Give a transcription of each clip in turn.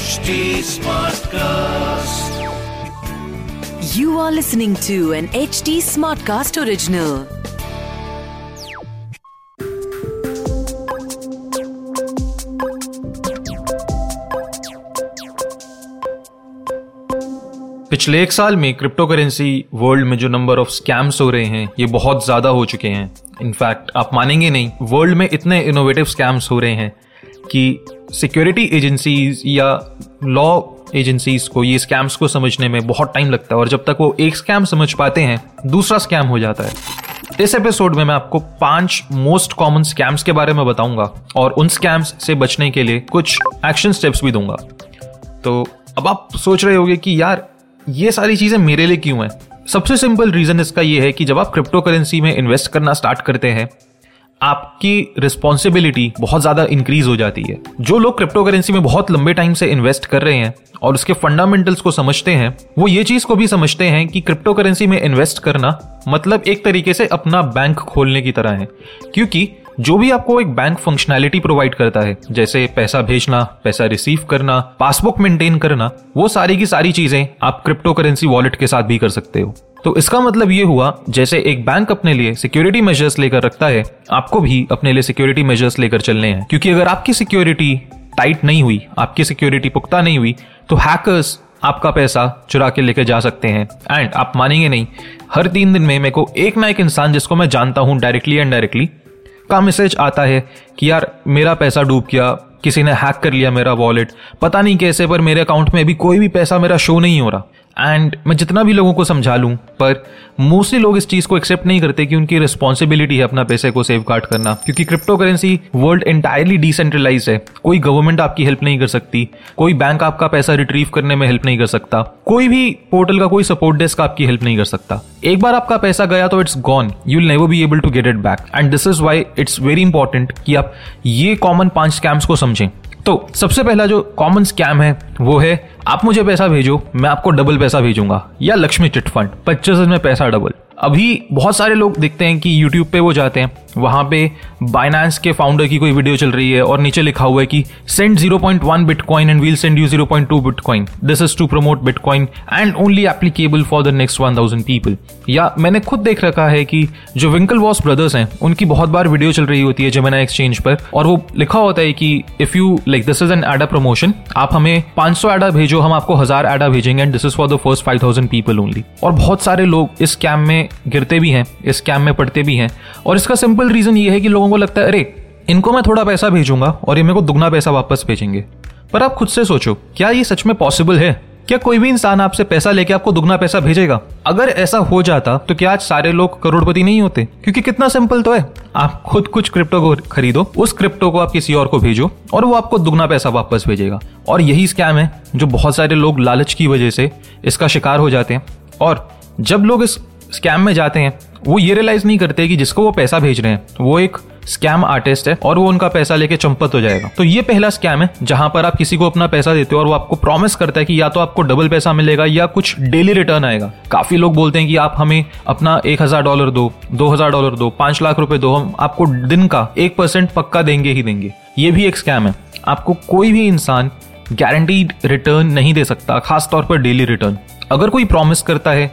HD Smartcast. You are listening to an HD Smartcast original. पिछले एक साल में क्रिप्टो करेंसी वर्ल्ड में जो नंबर ऑफ़ स्कैम्स हो रहे हैं, ये बहुत ज़्यादा हो चुके हैं इनफैक्ट आप मानेंगे नहीं वर्ल्ड में इतने इनोवेटिव स्कैम्स हो रहे हैं कि सिक्योरिटी एजेंसीज या लॉ एजेंसीज को, ये स्कैम्स को समझने में बहुत टाइम लगता है और जब तक वो एक स्कैम समझ पाते हैं, दूसरा स्कैम हो जाता है। इस एपिसोड में मैं आपको पाँच मोस्ट कॉमन स्कैम्स के बारे में बताऊँगा और उन स्कैम्स से बचने के लिए कुछ एक्शन स्टेप्स भी दूँगा। तो अब आप सोच रहे होंगे कि यार, ये सारी चीज़ें मेरे लिए क्यों हैं? सबसे सिंपल रीजन इसका ये है कि जब आप क्रिप्टो करेंसी में इन्वेस्ट करना स्टार्ट करते हैं आपकी रिस्पॉन्सिबिलिटी बहुत ज़्यादा इंक्रीज हो जाती है। जो लोग क्रिप्टो करेंसी में बहुत लंबे टाइम से इन्वेस्ट कर रहे हैं और उसके फंडामेंटल्स को समझते हैं, वो ये चीज़ को भी समझते हैं कि क्रिप्टो करेंसी में इन्वेस्ट करना मतलब एक तरीके से अपना बैंक खोलने की तरह है। क्योंकि जो भी आपको एक बैंक फंक्शनैलिटी प्रोवाइड करता है, जैसे पैसा भेजना, पैसा रिसीव करना पासबुक मेंटेन करना, वो सारी की सारी चीज़ें आप क्रिप्टो करेंसी वॉलेट के साथ भी कर सकते हो। तो इसका मतलब ये हुआ, जैसे एक बैंक अपने लिए सिक्योरिटी मेजर्स लेकर रखता है, आपको भी अपने लिए सिक्योरिटी मेजर्स लेकर चलने हैं। क्योंकि अगर आपकी सिक्योरिटी टाइट नहीं हुई, आपकी सिक्योरिटी पुख्ता नहीं हुई तो हैकर्स आपका पैसा चुरा के लेके जा सकते हैं। एंड आप मानेंगे नहीं, हर तीन दिन में मेरे को एक ना एक इंसान जिसको मैं जानता हूँ डायरेक्टली एंड डायरेक्टली का मैसेज आता है कि यार, मेरा पैसा डूब गया, किसी ने हैक कर लिया मेरा वॉलेट पता नहीं कैसे, पर मेरे अकाउंट में अभी कोई भी पैसा मेरा शो नहीं हो रहा। एंड मैं जितना भी लोगों को समझा लूँ, पर मोस्टली लोग इस चीज़ को एक्सेप्ट नहीं करते कि उनकी रिस्पॉन्सिबिलिटी है अपना पैसे को सेव गार्ड करना, क्योंकि crypto currency world entirely decentralize है। कोई गवर्नमेंट आपकी हेल्प नहीं कर सकती, कोई बैंक आपका पैसा रिट्रीव करने में हेल्प नहीं कर सकता, कोई भी पोर्टल का कोई सपोर्ट डेस्क आपकी हेल्प नहीं कर सकता। एक बार आपका पैसा गया तो it's gone you will never be able to get it back and this is why it's very important कि आप ये कॉमन पाँच स्कैम्स को समझें। तो सबसे पहला जो कॉमन स्कैम है, वो है, आप मुझे पैसा भेजो, मैं आपको डबल पैसा भेजूँगा। या लक्ष्मी चिटफंड पच्चीस में पैसा डबल अभी बहुत सारे लोग देखते हैं कि यूट्यूब पे वो जाते हैं। वहाँ पे बाइनांस के फाउंडर की कोई वीडियो चल रही है और नीचे लिखा हुआ है कि send 0.1 bitcoin and we'll send you 0.2 bitcoin this is to promote bitcoin and only applicable for the next 1000 people या मैंने खुद देख रखा है कि जो विंकल वॉस ब्रदर्स हैं, उनकी बहुत बार वीडियो चल रही होती है जमेना एक्सचेंज पर और वो लिखा होता है कि if you like this is an ADA promotion आप हमें 500 एडा भेजो, हम आपको हज़ार एडा भेजेंगे and this is for the first 5000 people only और बहुत सारे लोग इस स्कैम में गिरते भी हैं, इस स्कैम में पड़ते भी हैं और इसका सिंपल रीजन ये है कि लोगों को लगता है, अरे, इनको मैं थोड़ा पैसा भेजूँगा और ये मेरे को दुगना पैसा वापस भेजेंगे। पर आप खुद से सोचो, क्या ये सच में पॉसिबल है? क्या कोई भी इंसान आपसे पैसा लेके आपको दुगना पैसा भेजेगा? अगर ऐसा हो जाता तो क्या आज सारे लोग करोड़पति नहीं होते? क्योंकि कितना सिंपल तो है। आप खुद कुछ क्रिप्टो को खरीदो, उस क्रिप्टो को आप किसी और को भेजो और वो आपको दुगना पैसा वापस भेजेगा। और यही स्कैम है, जो बहुत सारे लोग लालच की वजह से इसका शिकार हो जाते हैं। और जब लोग इस स्कैम में जाते हैं। वो ये रियलाइज़ नहीं करते कि जिसको वो पैसा भेज रहे हैं, वो एक स्कैम आर्टिस्ट है और वो उनका पैसा लेके चंपत हो जाएगा। तो ये पहला स्कैम है, जहाँ पर आप किसी को अपना पैसा देते हो और वो आपको प्रॉमिस करता है कि या तो आपको डबल पैसा मिलेगा या कुछ डेली रिटर्न आएगा। काफ़ी लोग बोलते हैं कि आप हमें अपना एक हज़ार डॉलर दो दो हज़ार डॉलर दो, पाँच लाख रुपए दो, हम आपको दिन का एक परसेंट पक्का देंगे ही देंगे। ये भी एक स्कैम है। आपको कोई भी इंसान गारंटीड रिटर्न नहीं दे सकता, खासतौर पर डेली रिटर्न अगर कोई प्रॉमिस करता है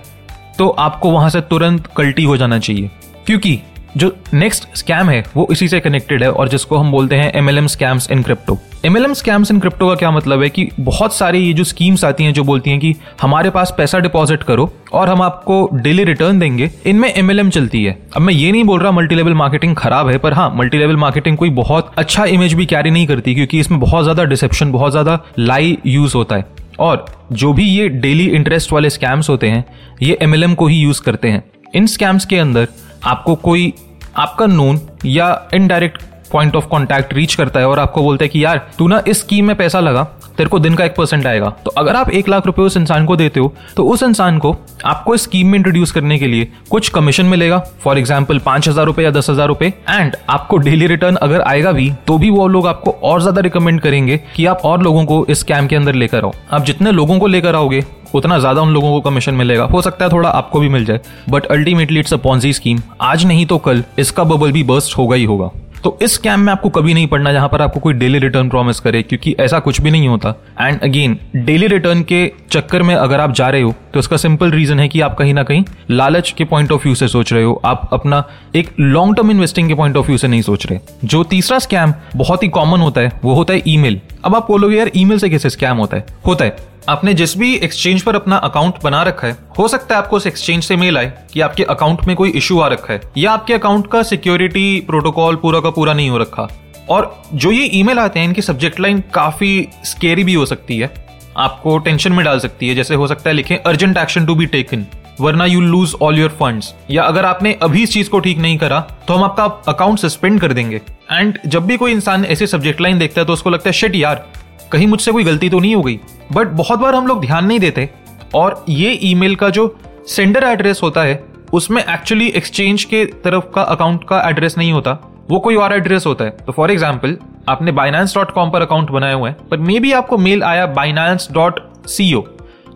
तो आपको वहाँ से तुरंत कल्टी हो जाना चाहिए। क्योंकि जो नेक्स्ट स्कैम है, वो इसी से कनेक्टेड है और जिसको हम बोलते हैं M L M scams in crypto M L M scams in crypto का क्या मतलब है कि बहुत सारी ये जो स्कीम्स आती हैं, जो बोलती हैं कि हमारे पास पैसा डिपॉजिट करो और हम आपको डेली रिटर्न देंगे, इनमें एम एल एम चलती है। अब मैं ये नहीं बोल रहा मल्टी लेवल मार्केटिंग खराब है, पर हाँ मल्टी लेवल मार्केटिंग कोई बहुत अच्छा इमेज भी कैरी नहीं करती क्योंकि इसमें बहुत ज़्यादा डिसेप्शन बहुत ज़्यादा लाई यूज़ होता है। और जो भी ये डेली इंटरेस्ट वाले स्कैम्स होते हैं, ये एमएलएम को ही यूज़ करते हैं। इन स्कैम्स के अंदर आपको कोई, आपका नोन या indirect point of contact reach करता है और आपको बोलता है कि यार, तू ना इस स्कीम में पैसा लगा, तेरे को दिन का एक परसेंट आएगा। तो अगर आप एक लाख रुपए उस इंसान को देते हो तो उस इंसान को आपको इस स्कीम में इंट्रोड्यूस करने के लिए कुछ कमीशन मिलेगा। फॉर एग्ज़ाम्पल पाँच हज़ार रुपए या दस हज़ार रुपए। एंड आपको डेली रिटर्न अगर आएगा भी तो भी वो लोग आपको और ज़्यादा रिकमेंड करेंगे कि आप और लोगों को इस स्कैम के अंदर लेकर आओ। आप जितने लोगों को लेकर आओगे, उतना ज़्यादा उन लोगों को कमीशन मिलेगा। हो सकता है थोड़ा आपको भी मिल जाए but ultimately it's a Ponzi scheme आज नहीं तो कल, इसका बबल भी बर्स्ट होगा ही होगा। तो इस स्कैम में आपको कभी नहीं पड़ना जहाँ पर आपको कोई डेली रिटर्न प्रॉमिस करे, क्योंकि ऐसा कुछ भी नहीं होता। एंड अगेन डेली रिटर्न के चक्कर में अगर आप जा रहे हो तो इसका सिंपल रीजन है कि आप कहीं ना कहीं लालच के पॉइंट ऑफ़ व्यू से सोच रहे हो। आप अपना एक लॉन्ग टर्म इन्वेस्टिंग के पॉइंट ऑफ़ व्यू से नहीं सोच रहे। जो तीसरा स्कैम बहुत ही कॉमन होता है, वो होता है ईमेल अब आप बोलोगे, यार ईमेल से कैसे स्कैम होता है? होता है। आपने जिस भी एक्सचेंज पर अपना अकाउंट बना रखा है, हो सकता है आपको उस एक्सचेंज से मेल आए कि आपके अकाउंट में कोई इश्यू आ रखा है, या आपके अकाउंट का सिक्योरिटी प्रोटोकॉल पूरा का पूरा नहीं हो रखा। और जो ये ईमेल आते हैं, इनकी सब्जेक्ट लाइन काफ़ी स्केरी भी हो सकती है। आपको टेंशन में डाल सकती है, जैसे हो सकता है लिखें urgent action to be taken वरना you lose all your funds या अगर आपने अभी इस चीज़ को ठीक नहीं करा तो हम आपका अकाउंट सस्पेंड कर देंगे। एंड जब भी कोई इंसान ऐसे सब्जेक्ट लाइन देखता है तो उसको लगता है शिट यार कहीं मुझसे कोई गलती तो नहीं हो गई। बट बहुत बार हम लोग ध्यान नहीं देते और ये ईमेल का जो सेंडर एड्रेस होता है, उसमें एक्चुअली एक्सचेंज के तरफ़ का अकाउंट का एड्रेस नहीं होता। वो कोई और एड्रेस होता है। तो फॉर एग्ज़ाम्पल आपने बाइनांस डॉट कॉम पर अकाउंट बनाया हुआ है पर मे बी आपको मेल आया बाइनांस डॉट सी ओ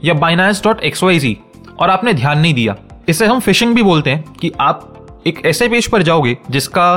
या Binance dot X Y Z और आपने ध्यान नहीं दिया। इसे हम फिशिंग भी बोलते हैं कि आप एक ऐसे पेज पर जाओगे जिसका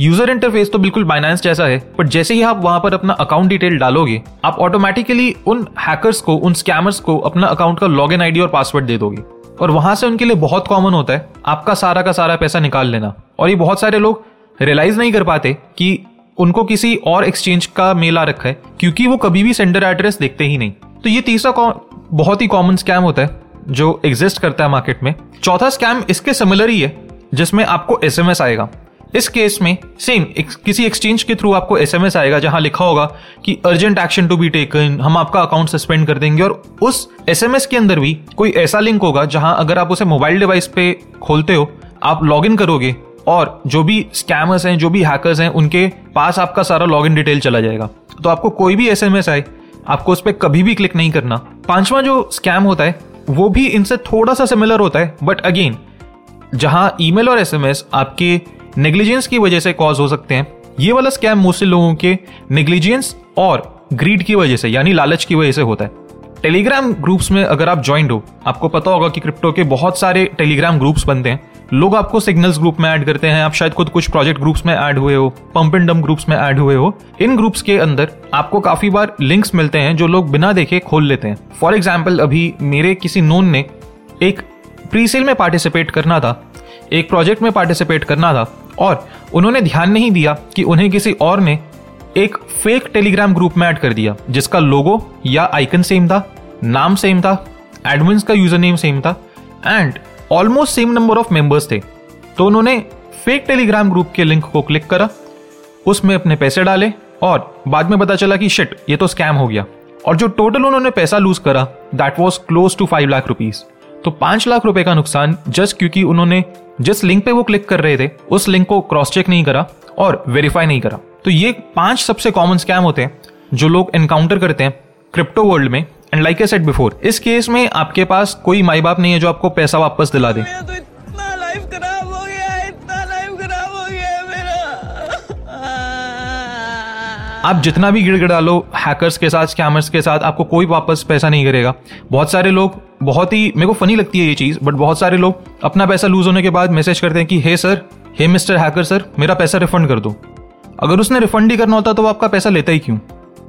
यूज़र इंटरफेस तो बिल्कुल बाइनांस जैसा है बट जैसे ही आप वहाँ पर अपना अकाउंट डिटेल डालोगे, आप ऑटोमेटिकली उन हैकर्स को, उन स्कैमर्स को अपना अकाउंट का लॉग इन और पासवर्ड दे दोगे। और वहाँ से उनके लिए बहुत कॉमन होता है, आपका सारा का सारा पैसा निकाल लेना। और ये बहुत सारे लोग रियलाइज़ नहीं कर पाते कि उनको किसी और एक्सचेंज का मेल आ रखा है, क्योंकि वो कभी भी सेंडर एड्रेस देखते ही नहीं। तो ये तीसरा बहुत ही कॉमन स्कैम होता है, जो एग्जिस्ट करता है मार्केट में। चौथा स्कैम इसके सिमिलर ही है, जिसमें आपको एसएमएस आएगा। इस केस में सेम किसी एक्सचेंज के थ्रू आपको एसएमएस आएगा जहाँ लिखा होगा कि urgent action to be taken हम आपका अकाउंट सस्पेंड कर देंगे और उस एसएमएस के अंदर भी कोई ऐसा लिंक होगा जहाँ अगर आप उसे मोबाइल डिवाइस पे खोलते हो, आप लॉग इन करोगे और जो भी स्कैमर्स हैं, जो भी हैकर्स हैं, उनके पास आपका सारा लॉग इन डिटेल चला जाएगा। तो आपको कोई भी एसएमएस आए, आपको उस पर कभी भी क्लिक नहीं करना। पांचवा जो स्कैम होता है, वो भी इनसे थोड़ा सा सिमिलर होता है बट अगेन जहाँ ईमेल और एसएमएस आपके नेग्लिजेंस की वजह से कॉज हो सकते हैं। ये वाला स्कैम मोस्टली लोगों के नेग्लिजेंस और ग्रीड की वजह से, यानी लालच की वजह से होता है। टेलीग्राम ग्रुप्स में अगर आप ज्वाइंट हो, आपको पता होगा कि क्रिप्टो के बहुत सारे टेलीग्राम ग्रुप्स बनते हैं। लोग आपको सिग्नल्स ग्रुप में ऐड करते हैं, आप शायद खुद कुछ प्रोजेक्ट ग्रुप्स में ऐड हुए हो पंप एंड डम ग्रुप्स में ऐड हुए हो। इन ग्रुप्स के अंदर आपको काफ़ी बार लिंक्स मिलते हैं जो लोग बिना देखे खोल लेते हैं। फॉर एग्ज़ाम्पल अभी मेरे किसी नोन ने एक प्री सेल में पार्टिसिपेट करना था। एक प्रोजेक्ट में पार्टिसिपेट करना था और उन्होंने ध्यान नहीं दिया कि उन्हें किसी और ने एक फेक टेलीग्राम ग्रुप में ऐड कर दिया, जिसका लोगो या आइकन सेम था, नाम सेम था एडमिन का यूज़र नेम सेम था and almost same number of members थे। तो उन्होंने फेक टेलीग्राम ग्रुप के लिंक को क्लिक करा, उसमें अपने पैसे डाले और बाद में पता चला कि शिट ये तो स्कैम हो गया। और जो टोटल उन्होंने पैसा लूज करा that was close to five lakh rupees तो पाँच लाख रुपए का नुकसान जस्ट क्योंकि उन्होंने जिस लिंक पे वो क्लिक कर रहे थे उस लिंक को क्रॉस चेक नहीं करा और वेरीफाई नहीं करा। तो ये पाँच सबसे कॉमन स्कैम होते हैं जो लोग एनकाउंटर करते हैं क्रिप्टो वर्ल्ड में। And like I said before इस केस में आपके पास कोई माई बाप नहीं है जो आपको पैसा वापस दिला दे। तो आप जितना भी गिड़गिड़ा लो हैकर्स के साथ स्कैमर्स के साथ आपको कोई वापस पैसा नहीं करेगा। बहुत सारे लोग बहुत ही, मेरे को फनी लगती है ये चीज़ बट बहुत सारे लोग अपना पैसा लूज होने के बाद मैसेज करते हैं कि hey sir hey mister hacker sir मेरा पैसा रिफंड कर दो। अगर उसने रिफंड ही करना होता तो वो आपका पैसा लेता ही क्यों?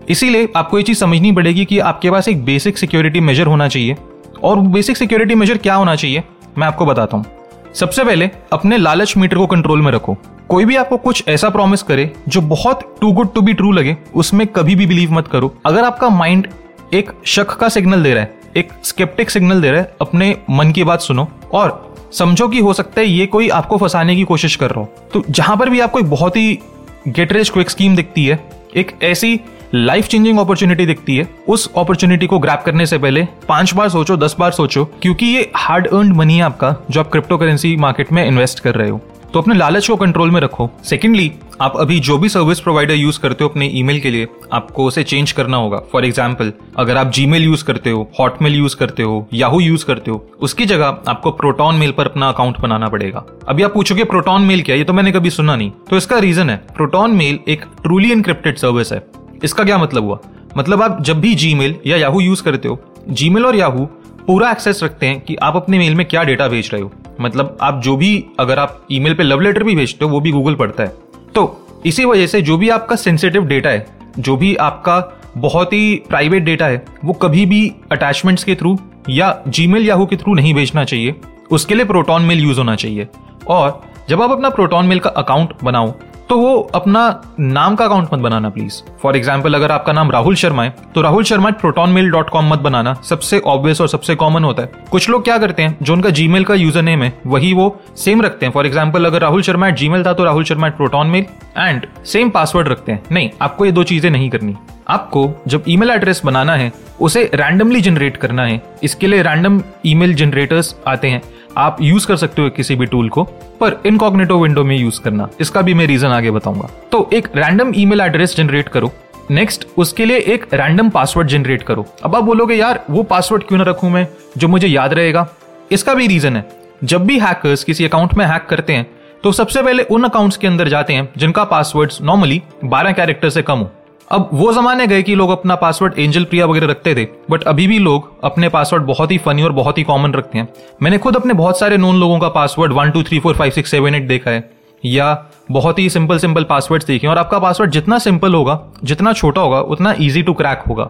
इसीलिए आपको ये चीज़ समझनी पड़ेगी कि आपके पास एक बेसिक सिक्योरिटी मेजर होना चाहिए। और बेसिक सिक्योरिटी मेजर क्या होना चाहिए, मैं आपको बताता हूँ। सबसे पहले अपने लालच मीटर को कंट्रोल में रखो। कोई भी आपको कुछ ऐसा प्रॉमिस करे जो बहुत too good to be true लगे, उसमें कभी भी बिलीव मत करो। अगर आपका माइंड एक शक का सिग्नल दे रहा है एक स्केप्टिक सिग्नल दे रहा है, अपने मन की बात सुनो। और समझो कि हो सकता है ये कोई आपको फंसाने की कोशिश कर रहा हो। तो जहाँ पर भी आपको एक बहुत ही गेट रेज क्विक स्कीम दिखती है, एक ऐसी लाइफ चेंजिंग अपॉर्चुनिटी दिखती है, उस अपॉर्चुनिटी को ग्रैप करने से पहले पाँच बार सोचो, दस बार सोचो, क्योंकि ये हार्ड अर्न मनी है आपका, जो आप क्रिप्टो करेंसी मार्केट में इन्वेस्ट कर रहे हो। तो अपने लालच को कंट्रोल में रखो। सेकेंडली आप अभी जो भी सर्विस प्रोवाइडर यूज़ करते हो अपने ईमेल के लिए, आपको उसे चेंज करना होगा। फॉर एग्ज़ाम्पल अगर आप जीमेल यूज़ करते हो हॉटमेल यूज़ करते हो याहू यूज़ करते हो, उसकी जगह आपको प्रोटॉन मेल पर अपना अकाउंट बनाना पड़ेगा। अभी आप पूछोगे प्रोटॉन मेल क्या ये तो मैंने कभी सुना नहीं। तो इसका रीजन है प्रोटॉन मेल एक ट्रूली इनक्रिप्टेड सर्विस है। इसका क्या मतलब हुआ? मतलब आप जब भी जीमेल या याहू यूज़ करते हो जीमेल और याहू पूरा एक्सेस रखते हैं कि आप अपने मेल में क्या डेटा भेज रहे हो। मतलब आप जो भी, अगर आप ईमेल पे लव लेटर भी भेजते हो, वो भी गूगल पढ़ता है। तो इसी वजह से जो भी आपका सेंसिटिव डेटा है, जो भी आपका बहुत ही प्राइवेट डेटा है, वो कभी भी अटैचमेंट्स के थ्रू या जी मेल याहू के थ्रू नहीं भेजना चाहिए। उसके लिए प्रोटॉन मेल यूज़ होना चाहिए। और जब आप अपना प्रोटॉन मेल का अकाउंट बनाओ तो वो अपना नाम का अकाउंट मत बनाना प्लीज़ फॉर एग्ज़ाम्पल अगर आपका नाम राहुल शर्मा है तो Rahul Sharma Proton mail dot com मत बनाना। सबसे ऑब्वियस और सबसे कॉमन होता है। कुछ लोग क्या करते हैं, जो उनका जीमेल का यूज़र नेम है, वही वो सेम रखते हैं। फॉर एग्ज़ाम्पल अगर राहुल शर्मा एट जीमेल था तो Rahul Sharma at Proton mail and same password रखते हैं। नहीं, आपको ये दो चीज़ें नहीं करनी। आपको जब ईमेल एड्रेस बनाना है, उसे रैंडमली जनरेट करना है। इसके लिए रैंडम ईमेल जनरेटर्स आते हैं। आप यूज़ कर सकते हो किसी भी टूल को, पर इनकॉग्नेटो विंडो में यूज़ करना। इसका भी मैं रीजन आगे बताऊँगा। तो एक रैंडम ईमेल एड्रेस जनरेट करो। नेक्स्ट उसके लिए एक रैंडम पासवर्ड जनरेट करो। अब आप बोलोगे, यार, वो पासवर्ड क्यों ना रखूँ मैं, जो मुझे याद रहेगा? इसका भी रीजन है। जब भी हैकर्स किसी अकाउंट में हैक करते हैं तो सबसे पहले उन अकाउंट्स के अंदर जाते हैं जिनका पासवर्ड नॉर्मली 12 कैरेक्टर से कम हो। अब वो जमाने गए कि लोग अपना पासवर्ड एंजल प्रिया वगैरह रखते थे बट अभी भी लोग अपने पासवर्ड बहुत ही फनी और बहुत ही कॉमन रखते हैं। मैंने खुद अपने बहुत सारे नोन लोगों का password one two three four five six seven eight देखा है, या बहुत ही सिंपल सिंपल पासवर्ड्स देखे और आपका पासवर्ड जितना सिंपल होगा, जितना छोटा होगा, उतना ईजी टू क्रैक होगा।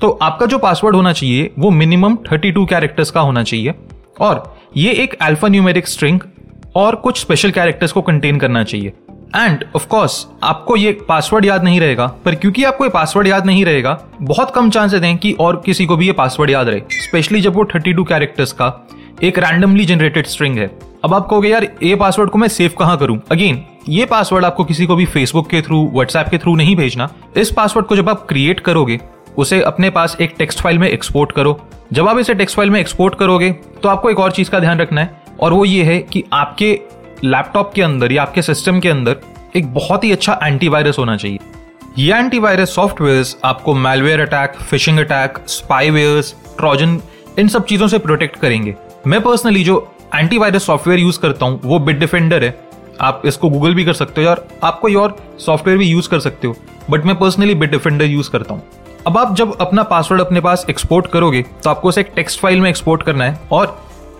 तो आपका जो पासवर्ड होना चाहिए, वो मिनिमम थर्टी टू कैरेक्टर्स का होना चाहिए, और ये एक अल्फ़ा न्यूमेरिक स्ट्रिंग और कुछ स्पेशल कैरेक्टर्स को कंटेन करना चाहिए। एंड ऑफ़ कोर्स आपको ये पासवर्ड याद नहीं रहेगा, पर क्योंकि आपको ये पासवर्ड याद नहीं रहेगा, बहुत कम चांसेस हैं कि और किसी को भी ये पासवर्ड याद रहे स्पेशली जब वो 32 कैरेक्टर्स का एक रैंडमली जनरेटेड स्ट्रिंग है। अब आप कहोगे, यार, ये पासवर्ड को मैं सेव कहाँ करूँ? अगेन ये पासवर्ड आपको किसी को भी फेसबुक के थ्रू व्हाट्सएप के थ्रू नहीं भेजना। इस पासवर्ड को जब आप क्रिएट करोगे, उसे अपने पास एक टेक्स्ट फ़ाइल में एक्सपोर्ट करो। जब आप इसे टेक्स्ट फ़ाइल में एक्सपोर्ट करोगे तो आपको एक और चीज़ का ध्यान रखना है, और वो ये है कि आपके लैपटॉप के अंदर या आपके सिस्टम के अंदर एक बहुत ही अच्छा एंटीवायरस होना चाहिए। ये एंटीवायरस सॉफ्टवेयर आपको malware attack phishing attack spywares Trojan इन सब चीज़ों से प्रोटेक्ट करेंगे। मैं पर्सनली जो एंटीवायरस सॉफ्टवेयर यूज़ करता हूँ, वो बिट डिफेंडर है। आप इसको गूगल भी कर सकते हो और आप कोई और सॉफ्टवेयर भी यूज़ कर सकते हो बट मैं पर्सनली बिट डिफेंडर यूज़ करता हूँ। अब आप जब अपना पासवर्ड अपने पास एक्सपोर्ट करोगे तो आपको उसे एक टेक्स्ट फ़ाइल में एक्सपोर्ट करना है और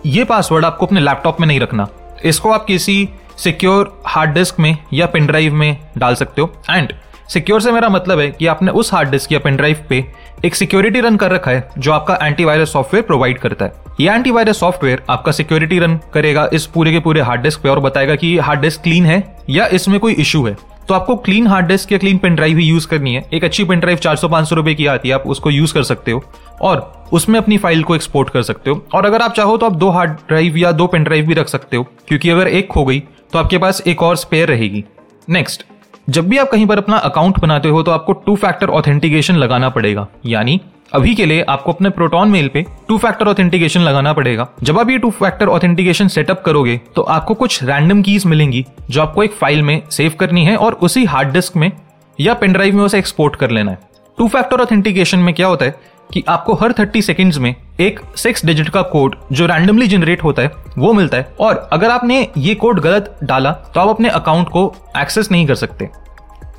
ये पासवर्ड आपको अपने लैपटॉप में नहीं रखना। इसको आप किसी सिक्योर हार्ड डिस्क में या पेन ड्राइव में डाल सकते हो। एंड सिक्योर से मेरा मतलब है कि आपने उस हार्ड डिस्क या पेन ड्राइव पे एक सिक्योरिटी रन कर रखा है जो आपका एंटीवायरस सॉफ्टवेयर प्रोवाइड करता है। ये एंटीवायरस सॉफ्टवेयर आपका सिक्योरिटी रन करेगा इस पूरे के पूरे हार्ड डिस्क पे और बताएगा कि हार्ड डिस्क क्लीन है या इसमें कोई इशू है। तो आपको क्लीन हार्ड डिस्क या क्लीन पेन ड्राइव ही यूज़ करनी है। एक अच्छी पेन ड्राइव चार सौ पाँच सौ रुपए की आती है, आप उसको यूज़ कर सकते हो। और उसमें अपनी फ़ाइल को एक्सपोर्ट कर सकते हो। और अगर आप चाहो तो आप दो हार्ड ड्राइव या दो पेन ड्राइव भी रख सकते हो, क्योंकि अगर एक खो गई तो आपके पास एक और स्पेयर रहेगी। नेक्स्ट जब भी आप कहीं पर अपना अकाउंट बनाते हो तो आपको टू फैक्टर ऑथेंटिकेशन लगाना पड़ेगा। यानी अभी के लिए आपको अपने प्रोटॉन मेल पे टू फैक्टर ऑथेंटिकेशन लगाना पड़ेगा। जब आप ये टू फैक्टर ऑथेंटिकेशन सेटअप करोगे तो आपको कुछ रैंडम कीज मिलेंगी, जो आपको एक फ़ाइल में सेव करनी है और उसी हार्ड डिस्क में या पेनड्राइव में उसे एक्सपोर्ट कर लेना है। टू फैक्टर ऑथेंटिकेशन में क्या होता है कि आपको हर 30 सेकंड्स में एक सिक्स डिजिट का कोड जो रैंडमली जनरेट होता है, वो मिलता है। और अगर आपने ये कोड गलत डाला तो आप अपने अकाउंट को एक्सेस नहीं कर सकते।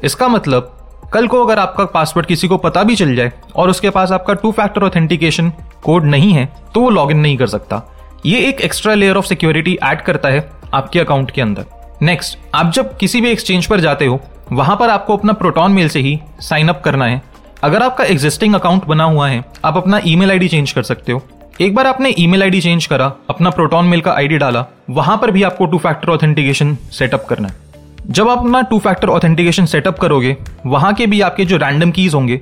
इसका मतलब कल को अगर आपका पासवर्ड किसी को पता भी चल जाए और उसके पास आपका टू फैक्टर ऑथेंटिकेशन कोड नहीं है तो वो लॉग नहीं कर सकता। ये एक extra layer of security add करता है आपके अकाउंट के अंदर। नेक्स्ट आप जब किसी भी एक्सचेंज पर जाते हो, वहाँ पर आपको अपना प्रोटॉन मेल से ही साइन अप करना है। अगर आपका एग्जिस्टिंग अकाउंट बना हुआ है, आप अपना ईमेल आईडी चेंज कर सकते हो। एक बार आपने ईमेल आईडी चेंज करा, अपना प्रोटॉन मेल का आईडी डाला, वहाँ पर भी आपको टू फैक्टर ऑथेंटिकेशन सेटअप करना है। जब आप अपना टू फैक्टर ऑथेंटिकेशन सेटअप करोगे, वहाँ के भी आपके जो रैंडम कीज होंगे,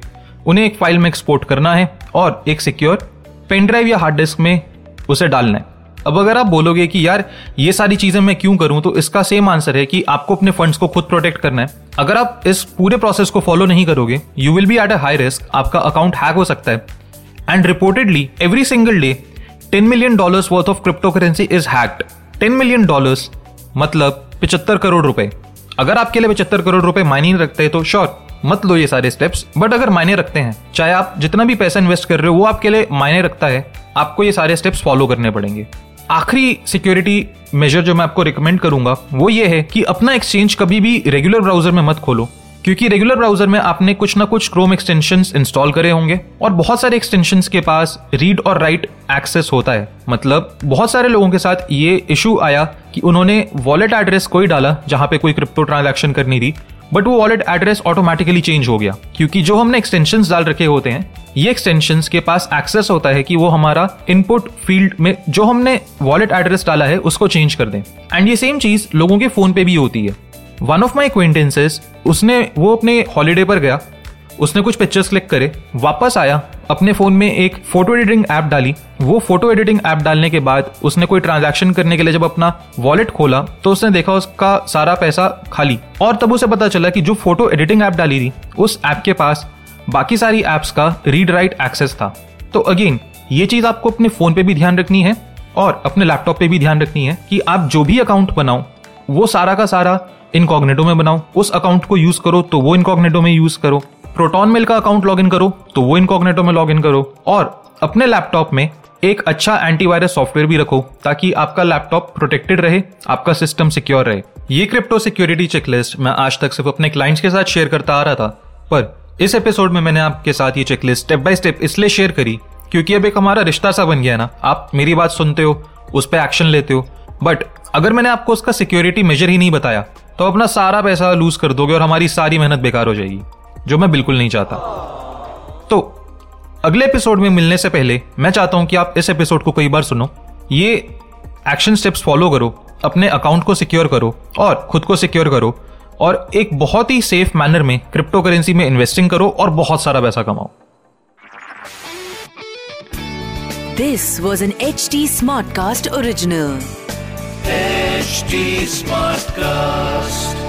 उन्हें एक फ़ाइल में एक्सपोर्ट करना है और एक सिक्योर पेन ड्राइव या हार्ड डिस्क में उसे डालना है। अब अगर आप बोलोगे कि यार, ये सारी चीज़ें मैं क्यों करूँ तो इसका सेम आंसर है कि आपको अपने फंड्स को खुद प्रोटेक्ट करना है। अगर आप इस पूरे प्रोसेस को फॉलो नहीं करोगे you will be at a high risk आपका अकाउंट हैक हो सकता है। And reportedly every single day ten million dollars worth of crypto currency is hacked ten million dollars मतलब पिछहत्तर करोड़ रुपए। अगर आपके लिए पचहत्तर करोड़ रुपए मायने नहीं रखते तो श्योर मत लो ये सारे स्टेप्स बट अगर मायने रखते हैं, चाहे आप जितना भी पैसा इन्वेस्ट कर रहे हो, वो आपके लिए मायने रखता है, आपको ये सारे स्टेप्स फॉलो करने पड़ेंगे। आखिरी सिक्योरिटी मेजर जो मैं आपको रिकमेंड करूँगा, वो ये है कि अपना एक्सचेंज कभी भी रेगुलर ब्राउज़र में मत खोलो। क्योंकि रेगुलर ब्राउज़र में आपने कुछ ना कुछ क्रोम एक्सटेंशन इंस्टॉल करे होंगे और बहुत सारे एक्सटेंशन के पास रीड और राइट एक्सेस होता है। मतलब बहुत सारे लोगों के साथ ये इशू आया कि उन्होंने वॉलेट एड्रेस कोई डाला जहाँ पे कोई क्रिप्टो ट्रांजेक्शन करनी थी बट वो वॉलेट एड्रेस ऑटोमेटिकली चेंज हो गया। क्योंकि जो हमने एक्सटेंशन डाल रखे होते हैं, ये एक्सटेंशन के पास एक्सेस होता है कि वो हमारा इनपुट फ़ील्ड में जो हमने वॉलेट एड्रेस डाला है, उसको चेंज कर दें। एंड ये सेम चीज़ लोगों के फ़ोन पे भी होती है। वन ऑफ़ माई एक्वेंटेंसेस उसने, वो अपने हॉलीडे पर गया। उसने कुछ पिक्चर्स क्लिक करे, वापस आया, अपने फ़ोन में एक फ़ोटो एडिटिंग ऐप डाली। वो फ़ोटो एडिटिंग ऐप डालने के बाद उसने कोई ट्रांजैक्शन करने के लिए जब अपना वॉलेट खोला तो उसने देखा उसका सारा पैसा खाली। और तब उसे पता चला कि जो फ़ोटो एडिटिंग ऐप डाली थी, उस ऐप के पास बाकी सारी एप्स का रीड राइट एक्सेस था। तो अगेन ये चीज़ आपको अपने फ़ोन पे भी ध्यान रखनी है और अपने लैपटॉप पे भी ध्यान रखनी है कि आप जो भी अकाउंट बनाओ, वो सारा का सारा इनकॉग्नेटो में बनाओ। उस अकाउंट को यूज़ करो तो वो इनकॉग्नेटो में यूज़ करो। प्रोटॉन मेल का अकाउंट लॉग करो तो वो इनकॉग्नेटो में लॉग करो। और अपने लैपटॉप में एक अच्छा एंटीवायरस सॉफ्टवेयर भी रखो ताकि आपका लैपटॉप प्रोटेक्टेड रहे, आपका सिस्टम सिक्योर रहे। ये क्रिप्टो सिक्योरिटी चेकलिस्ट मैं आज तक सिर्फ़ अपने क्लाइंट्स के साथ शेयर करता आ रहा था। पर इस एपिसोड में मैंने आपके साथ ये चेकलिस्ट स्टेप बाय स्टेप इसलिए शेयर करी क्योंकि अब एक हमारा रिश्ता सा बन गया ना। आप मेरी बात सुनते हो, उस पर एक्शन लेते हो, बट अगर मैंने आपको उसका सिक्योरिटी मेजर ही नहीं बताया तो अपना सारा पैसा लूज कर दोगे और हमारी सारी मेहनत बेकार हो जाएगी, जो मैं बिल्कुल नहीं चाहता। तो अगले एपिसोड में मिलने से पहले, मैं चाहता हूँ कि आप इस एपिसोड को कई बार सुनो। ये एक्शन स्टेप्स फॉलो करो, अपने अकाउंट को सिक्योर करो और खुद को सिक्योर करो और एक बहुत ही सेफ़ मैनर में क्रिप्टो करेंसी में इन्वेस्टिंग करो और बहुत सारा पैसा कमाओ। This was an H T Smartcast original HD Smartcast.